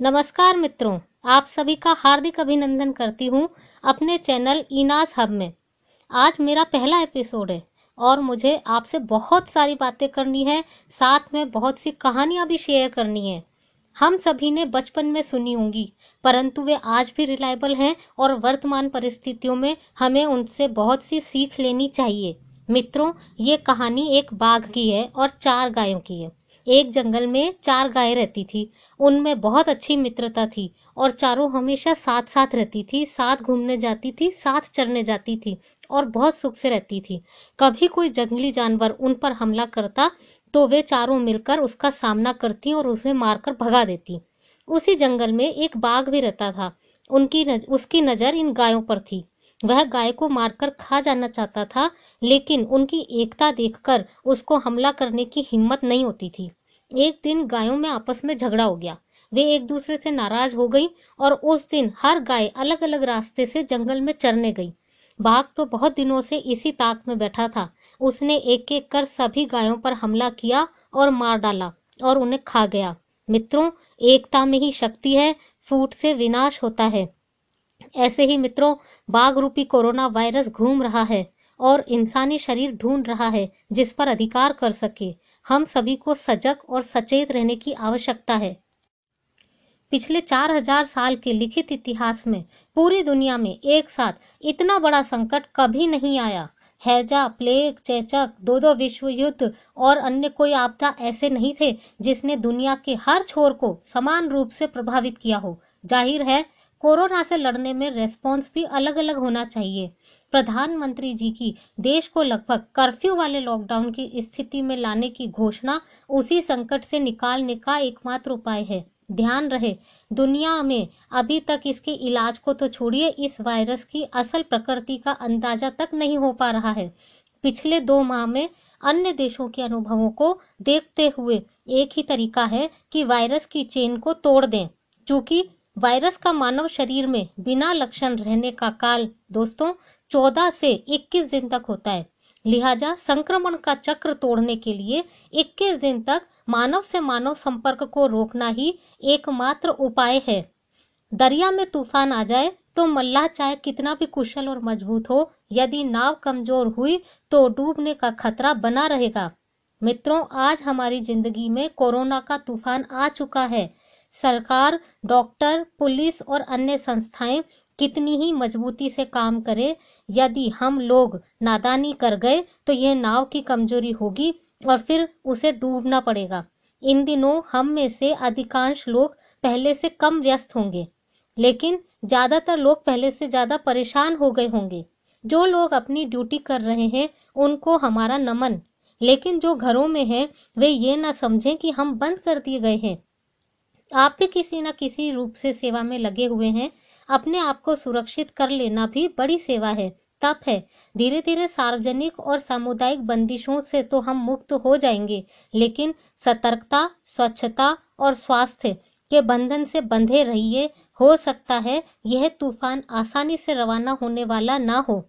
नमस्कार मित्रों, आप सभी का हार्दिक अभिनंदन करती हूँ अपने चैनल इनास हब में। आज मेरा पहला एपिसोड है और मुझे आपसे बहुत सारी बातें करनी है, साथ में बहुत सी कहानियाँ भी शेयर करनी है। हम सभी ने बचपन में सुनी होंगी, परंतु वे आज भी रिलायबल हैं और वर्तमान परिस्थितियों में हमें उनसे बहुत सी सीख लेनी चाहिए। मित्रों, ये कहानी एक बाघ की है और चार गायों की है। एक जंगल में चार गाय रहती थी। उनमें बहुत अच्छी मित्रता थी और चारों हमेशा साथ साथ रहती थी साथ घूमने जाती थी साथ चरने जाती थी और बहुत सुख से रहती थी। कभी कोई जंगली जानवर उन पर हमला करता तो वे चारों मिलकर उसका सामना करती और उसे मारकर भगा देती। उसी जंगल में एक बाघ भी रहता था। उनकी नज, उसकी नज़र इन गायों पर थी। वह गाय को मारकर खा जाना चाहता था लेकिन उनकी एकता देखकर उसको हमला करने की हिम्मत नहीं होती थी। एक दिन गायों में आपस में झगड़ा हो गया। वे एक दूसरे से नाराज़ हो गई और उस दिन हर गाय अलग अलग रास्ते से जंगल में चरने गई। बाघ तो बहुत दिनों से इसी ताक में बैठा था। उसने एक एक कर सभी गायों पर हमला किया और मार डाला और उन्हें खा गया। मित्रों, एकता में ही शक्ति है, फूट से विनाश होता है। ऐसे ही मित्रों बाघ रूपी कोरोना वायरस घूम रहा है और इंसानी शरीर ढूंढ रहा है जिस पर अधिकार कर सके। हम सभी को सजग और सचेत रहने की आवश्यकता है। पिछले चार हज़ार साल के लिखित इतिहास में पूरी दुनिया में एक साथ इतना बड़ा संकट कभी नहीं आया। हैजा, प्लेग, चेचक दो दो विश्व युद्ध और अन्य कोई आपदा ऐसे नहीं थे जिसने दुनिया के हर छोर को समान रूप से प्रभावित किया हो। ज़ाहिर है कोरोना से लड़ने में रेस्पॉन्स भी अलग अलग होना चाहिए। प्रधानमंत्री जी की देश को लगभग कर्फ्यू वाले लॉकडाउन की स्थिति में लाने की घोषणा उसी संकट से निकालने का एकमात्र उपाय है। ध्यान रहे, दुनिया में अभी तक इसके इलाज को तो छोड़िए, इस वायरस की असल प्रकृति का अंदाज़ा तक नहीं हो पा रहा है। पिछले दो माह में अन्य देशों के अनुभवों को देखते हुए एक ही तरीका है कि वायरस की चेन को तोड़ दें क्योंकि वायरस का मानव शरीर में बिना लक्षण रहने का काल दोस्तों 14 से 21 दिन तक होता है। लिहाजा संक्रमण का चक्र तोड़ने के लिए 21 दिन तक मानव से मानव संपर्क को रोकना ही एकमात्र उपाय है। दरिया में तूफ़ान आ जाए तो मल्लाह चाहे कितना भी कुशल और मज़बूत हो, यदि नाव कमज़ोर हुई तो डूबने का खतरा बना रहेगा। मित्रों, आज हमारी ज़िंदगी में कोरोना का तूफ़ान आ चुका है। सरकार, डॉक्टर, पुलिस और अन्य संस्थाएँ कितनी ही मजबूती से काम करे, यदि हम लोग नादानी कर गए तो यह नाव की कमज़ोरी होगी और फिर उसे डूबना पड़ेगा। इन दिनों हम में से अधिकांश लोग पहले से कम व्यस्त होंगे, लेकिन ज़्यादातर लोग पहले से ज़्यादा परेशान हो गए होंगे। जो लोग अपनी ड्यूटी कर रहे हैं, उनको हमारा नमन, लेकिन जो घरों में हैं, वे ये ना समझें कि हम बंद कर दिए गए हैं। आप भी किसी न किसी रूप से सेवा में लगे हुए हैं। अपने आप को सुरक्षित कर लेना भी बड़ी सेवा है। तप है। धीरे धीरे सार्वजनिक और सामुदायिक बंदिशों से तो हम मुक्त हो जाएँगे, लेकिन सतर्कता, स्वच्छता और स्वास्थ्य के बंधन से बंधे रहिए। हो सकता है यह तूफ़ान आसानी से रवाना होने वाला ना हो।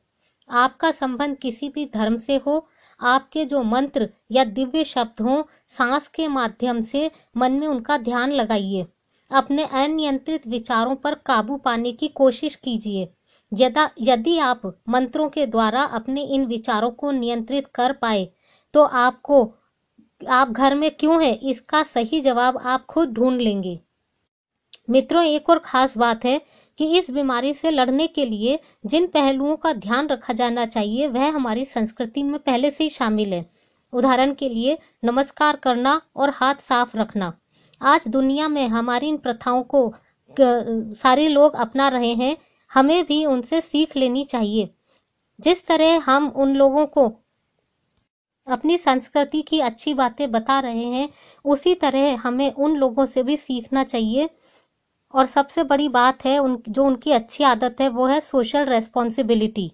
आपका संबंध किसी भी धर्म से हो, आपके जो मंत्र या दिव्य शब्द हों, सांस के माध्यम से मन में उनका ध्यान लगाइए। अपने अनियंत्रित विचारों पर काबू पाने की कोशिश कीजिए। यदा आप मंत्रों के द्वारा अपने इन विचारों को नियंत्रित कर पाए तो आपको, आप घर में क्यों है, इसका सही जवाब आप खुद ढूंढ लेंगे। मित्रों, एक और खास बात है कि इस बीमारी से लड़ने के लिए जिन पहलुओं का ध्यान रखा जाना चाहिए, वह हमारी संस्कृति में पहले से ही शामिल है। उदाहरण के लिए, नमस्कार करना और हाथ साफ़ रखना। आज दुनिया में हमारी इन प्रथाओं को सारे लोग अपना रहे हैं, हमें भी उनसे सीख लेनी चाहिए। जिस तरह हम उन लोगों को अपनी संस्कृति की अच्छी बातें बता रहे हैं, उसी तरह हमें उन लोगों से भी सीखना चाहिए और सबसे बड़ी बात है उन, जो उनकी अच्छी आदत है, वो है सोशल रेस्पॉन्सिबिलिटी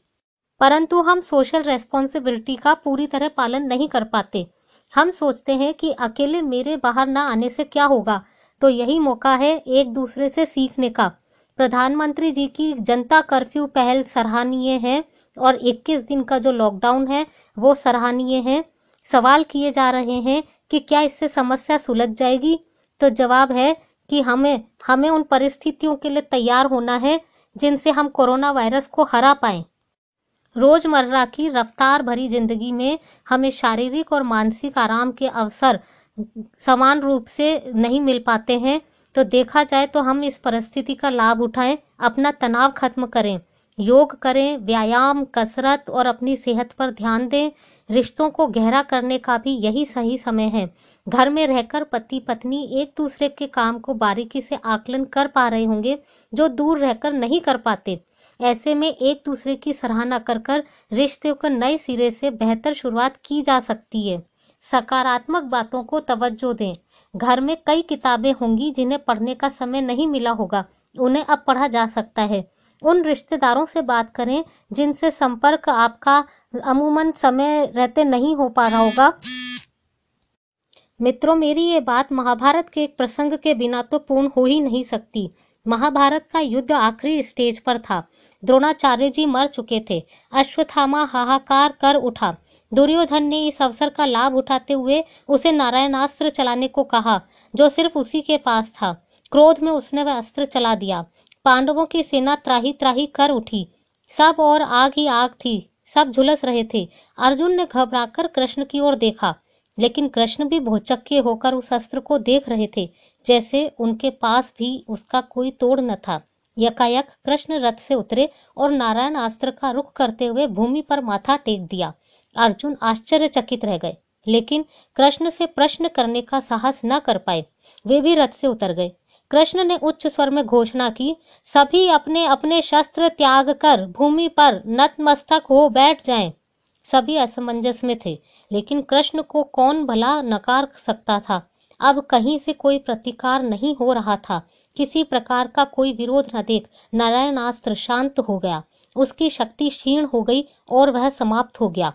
परंतु हम सोशल रेस्पॉन्सिबिलिटी का पूरी तरह पालन नहीं कर पाते। हम सोचते हैं कि अकेले मेरे बाहर ना आने से क्या होगा? तो यही मौका है एक दूसरे से सीखने का। प्रधानमंत्री जी की जनता कर्फ्यू पहल सराहनीय है और 21 दिन का जो लॉकडाउन है, वो सराहनीय है। सवाल किए जा रहे हैं कि क्या इससे समस्या सुलझ जाएगी? तो जवाब है कि हमें हमें उन परिस्थितियों के लिए तैयार होना है जिनसे हम कोरोना वायरस को हरा पाए। रोज़मर्रा की रफ्तार भरी ज़िंदगी में हमें शारीरिक और मानसिक आराम के अवसर समान रूप से नहीं मिल पाते हैं तो देखा जाए तो हम इस परिस्थिति का लाभ उठाएँ, अपना तनाव खत्म करें। योग करें, व्यायाम, कसरत और अपनी सेहत पर ध्यान दें। रिश्तों को गहरा करने का भी यही सही समय है। घर में रहकर पति पत्नी एक दूसरे के काम को बारीकी से आकलन कर पा रहे होंगे, जो दूर रहकर नहीं कर पाते। ऐसे में एक दूसरे की सराहना कर कर रिश्ते को नए सिरे से बेहतर शुरुआत की जा सकती है। सकारात्मक बातों को तवज्जो दें। घर में कई किताबें होंगी जिन्हें पढ़ने का समय नहीं मिला होगा, उन्हें अब पढ़ा जा सकता है। उन रिश्तेदारों से बात करें, जिनसे संपर्क आपका अमूमन समय रहते नहीं हो पा रहा होगा। मित्रों, मेरी ये बात महाभारत के एक प्रसंग के बिना तो पूर्ण हो ही नहीं सकती। महाभारत का युद्ध आखिरी स्टेज पर था। द्रोणाचार्य जी मर चुके थे। अश्वत्थामा हाहाकार कर उठा। दुर्योधन ने इस अवसर का लाभ उठाते हुए उसे नारायणास्त्र चलाने को कहा, जो सिर्फ़ उसी के पास था। क्रोध में उसने वह अस्त्र चला दिया। पांडवों की सेना त्राही त्राही कर उठी। सब और आग ही आग थी। सब झुलस रहे थे। अर्जुन ने घबराकर कृष्ण की ओर देखा। लेकिन कृष्ण भी भोचक्के होकर उस अस्त्र को देख रहे थे, जैसे उनके पास भी उसका कोई तोड़ न था। यकायक कृष्ण रथ से उतरे और नारायण अस्त्र का रुख करते हुए भूमि पर माथा टेक दिया। अर्जुन आश्चर्यचकित रह गए, लेकिन कृष्ण से प्रश्न करने का साहस न कर पाए। वे भी रथ से उतर गए। कृष्ण ने उच्च स्वर में घोषणा की, सभी अपने अपने शस्त्र त्याग कर भूमि पर नतमस्तक हो बैठ जाएँ। सभी असमंजस में थे। लेकिन कृष्ण को कौन भला नकार सकता था? अब कहीं से कोई प्रतिकार नहीं हो रहा था। किसी प्रकार का कोई विरोध न देख नारायणास्त्र शांत हो गया। उसकी शक्ति क्षीण हो गई और वह समाप्त हो गया।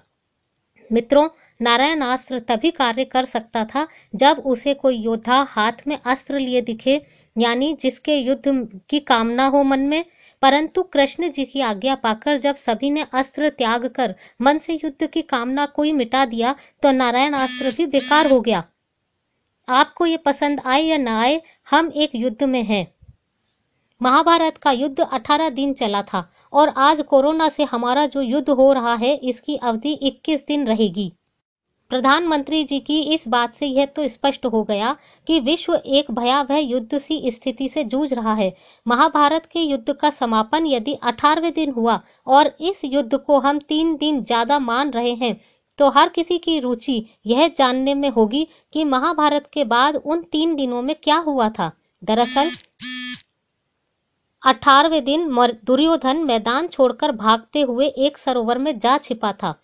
मित्रों नारायणास्त्र तभी कार्य कर सकता था जब उसे कोई योद्धा हाथ में अस्त्र लिए दिखे, यानी जिसके युद्ध की कामना हो मन में। परंतु कृष्ण जी की आज्ञा पाकर जब सभी ने अस्त्र त्याग कर मन से युद्ध की कामना कोई मिटा दिया तो नारायण अस्त्र भी बेकार हो गया। आपको ये पसंद आए या ना आए, हम एक युद्ध में हैं। महाभारत का युद्ध 18 दिन चला था, और आज कोरोना से हमारा जो युद्ध हो रहा है, इसकी अवधि 21 दिन रहेगी। प्रधानमंत्री जी की इस बात से यह तो स्पष्ट हो गया कि विश्व एक भयावह युद्ध सी स्थिति से जूझ रहा है। महाभारत के युद्ध का समापन यदि अठारवे दिन हुआ और इस युद्ध को हम तीन दिन ज़्यादा मान रहे हैं तो हर किसी की रुचि यह जानने में होगी कि महाभारत के बाद उन तीन दिनों में क्या हुआ था। दरअसल अठारवे दिन दुर्योधन मैदान छोड़कर भागते हुए एक सरोवर में जा छिपा था।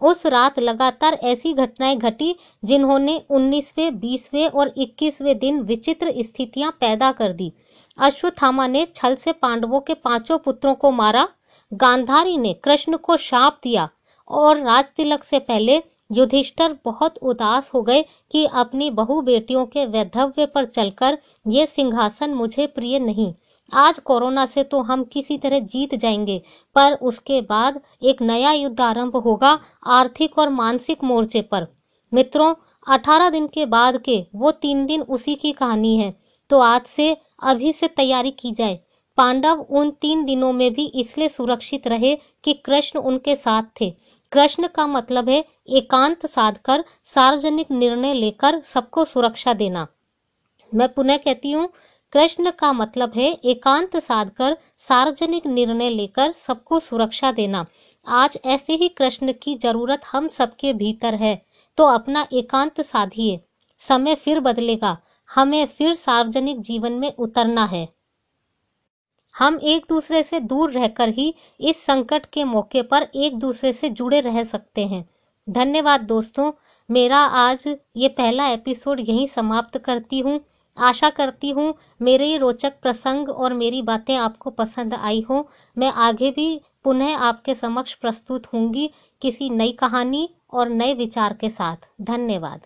उस रात लगातार ऐसी घटनाएँ घटी जिन्होंने 19वें, 20वें और 21वें दिन विचित्र स्थितियाँ पैदा कर दी। अश्वत्थामा ने छल से पांडवों के पाँचों पुत्रों को मारा। गांधारी ने कृष्ण को शाप दिया और राज तिलक से पहले युधिष्ठर बहुत उदास हो गए कि अपनी बहु बेटियों के वैधव्य पर चलकर ये सिंहासन मुझे प्रिय नहीं। आज कोरोना से तो हम किसी तरह जीत जाएँगे, पर उसके बाद एक नया युद्ध आरंभ होगा आर्थिक और मानसिक मोर्चे पर। मित्रों, अठारह दिन के बाद के वो तीन दिन उसी की कहानी है। तो आज से अभी से तैयारी की जाए। पांडव उन तीन दिनों में भी इसलिए सुरक्षित रहे कि कृष्ण उनके साथ थे। कृष्ण का मतलब है एकांत साधकर, सार्वजनिक निर्णय लेकर सबको सुरक्षा देना। मैं पुनः कहती हूँ कृष्ण का मतलब है एकांत साधकर सार्वजनिक निर्णय लेकर सबको सुरक्षा देना। आज ऐसे ही कृष्ण की ज़रूरत हम सबके भीतर है तो अपना एकांत साधिए। समय फिर बदलेगा, हमें फिर सार्वजनिक जीवन में उतरना है। हम एक दूसरे से दूर रहकर ही इस संकट के मौके पर एक दूसरे से जुड़े रह सकते हैं। धन्यवाद दोस्तों, मेरा आज ये पहला एपिसोड यहीं समाप्त करती हूँ। आशा करती हूँ मेरे ये रोचक प्रसंग और मेरी बातें आपको पसंद आई हो। मैं आगे भी पुनः आपके समक्ष प्रस्तुत होंगी किसी नई कहानी और नए विचार के साथ। धन्यवाद।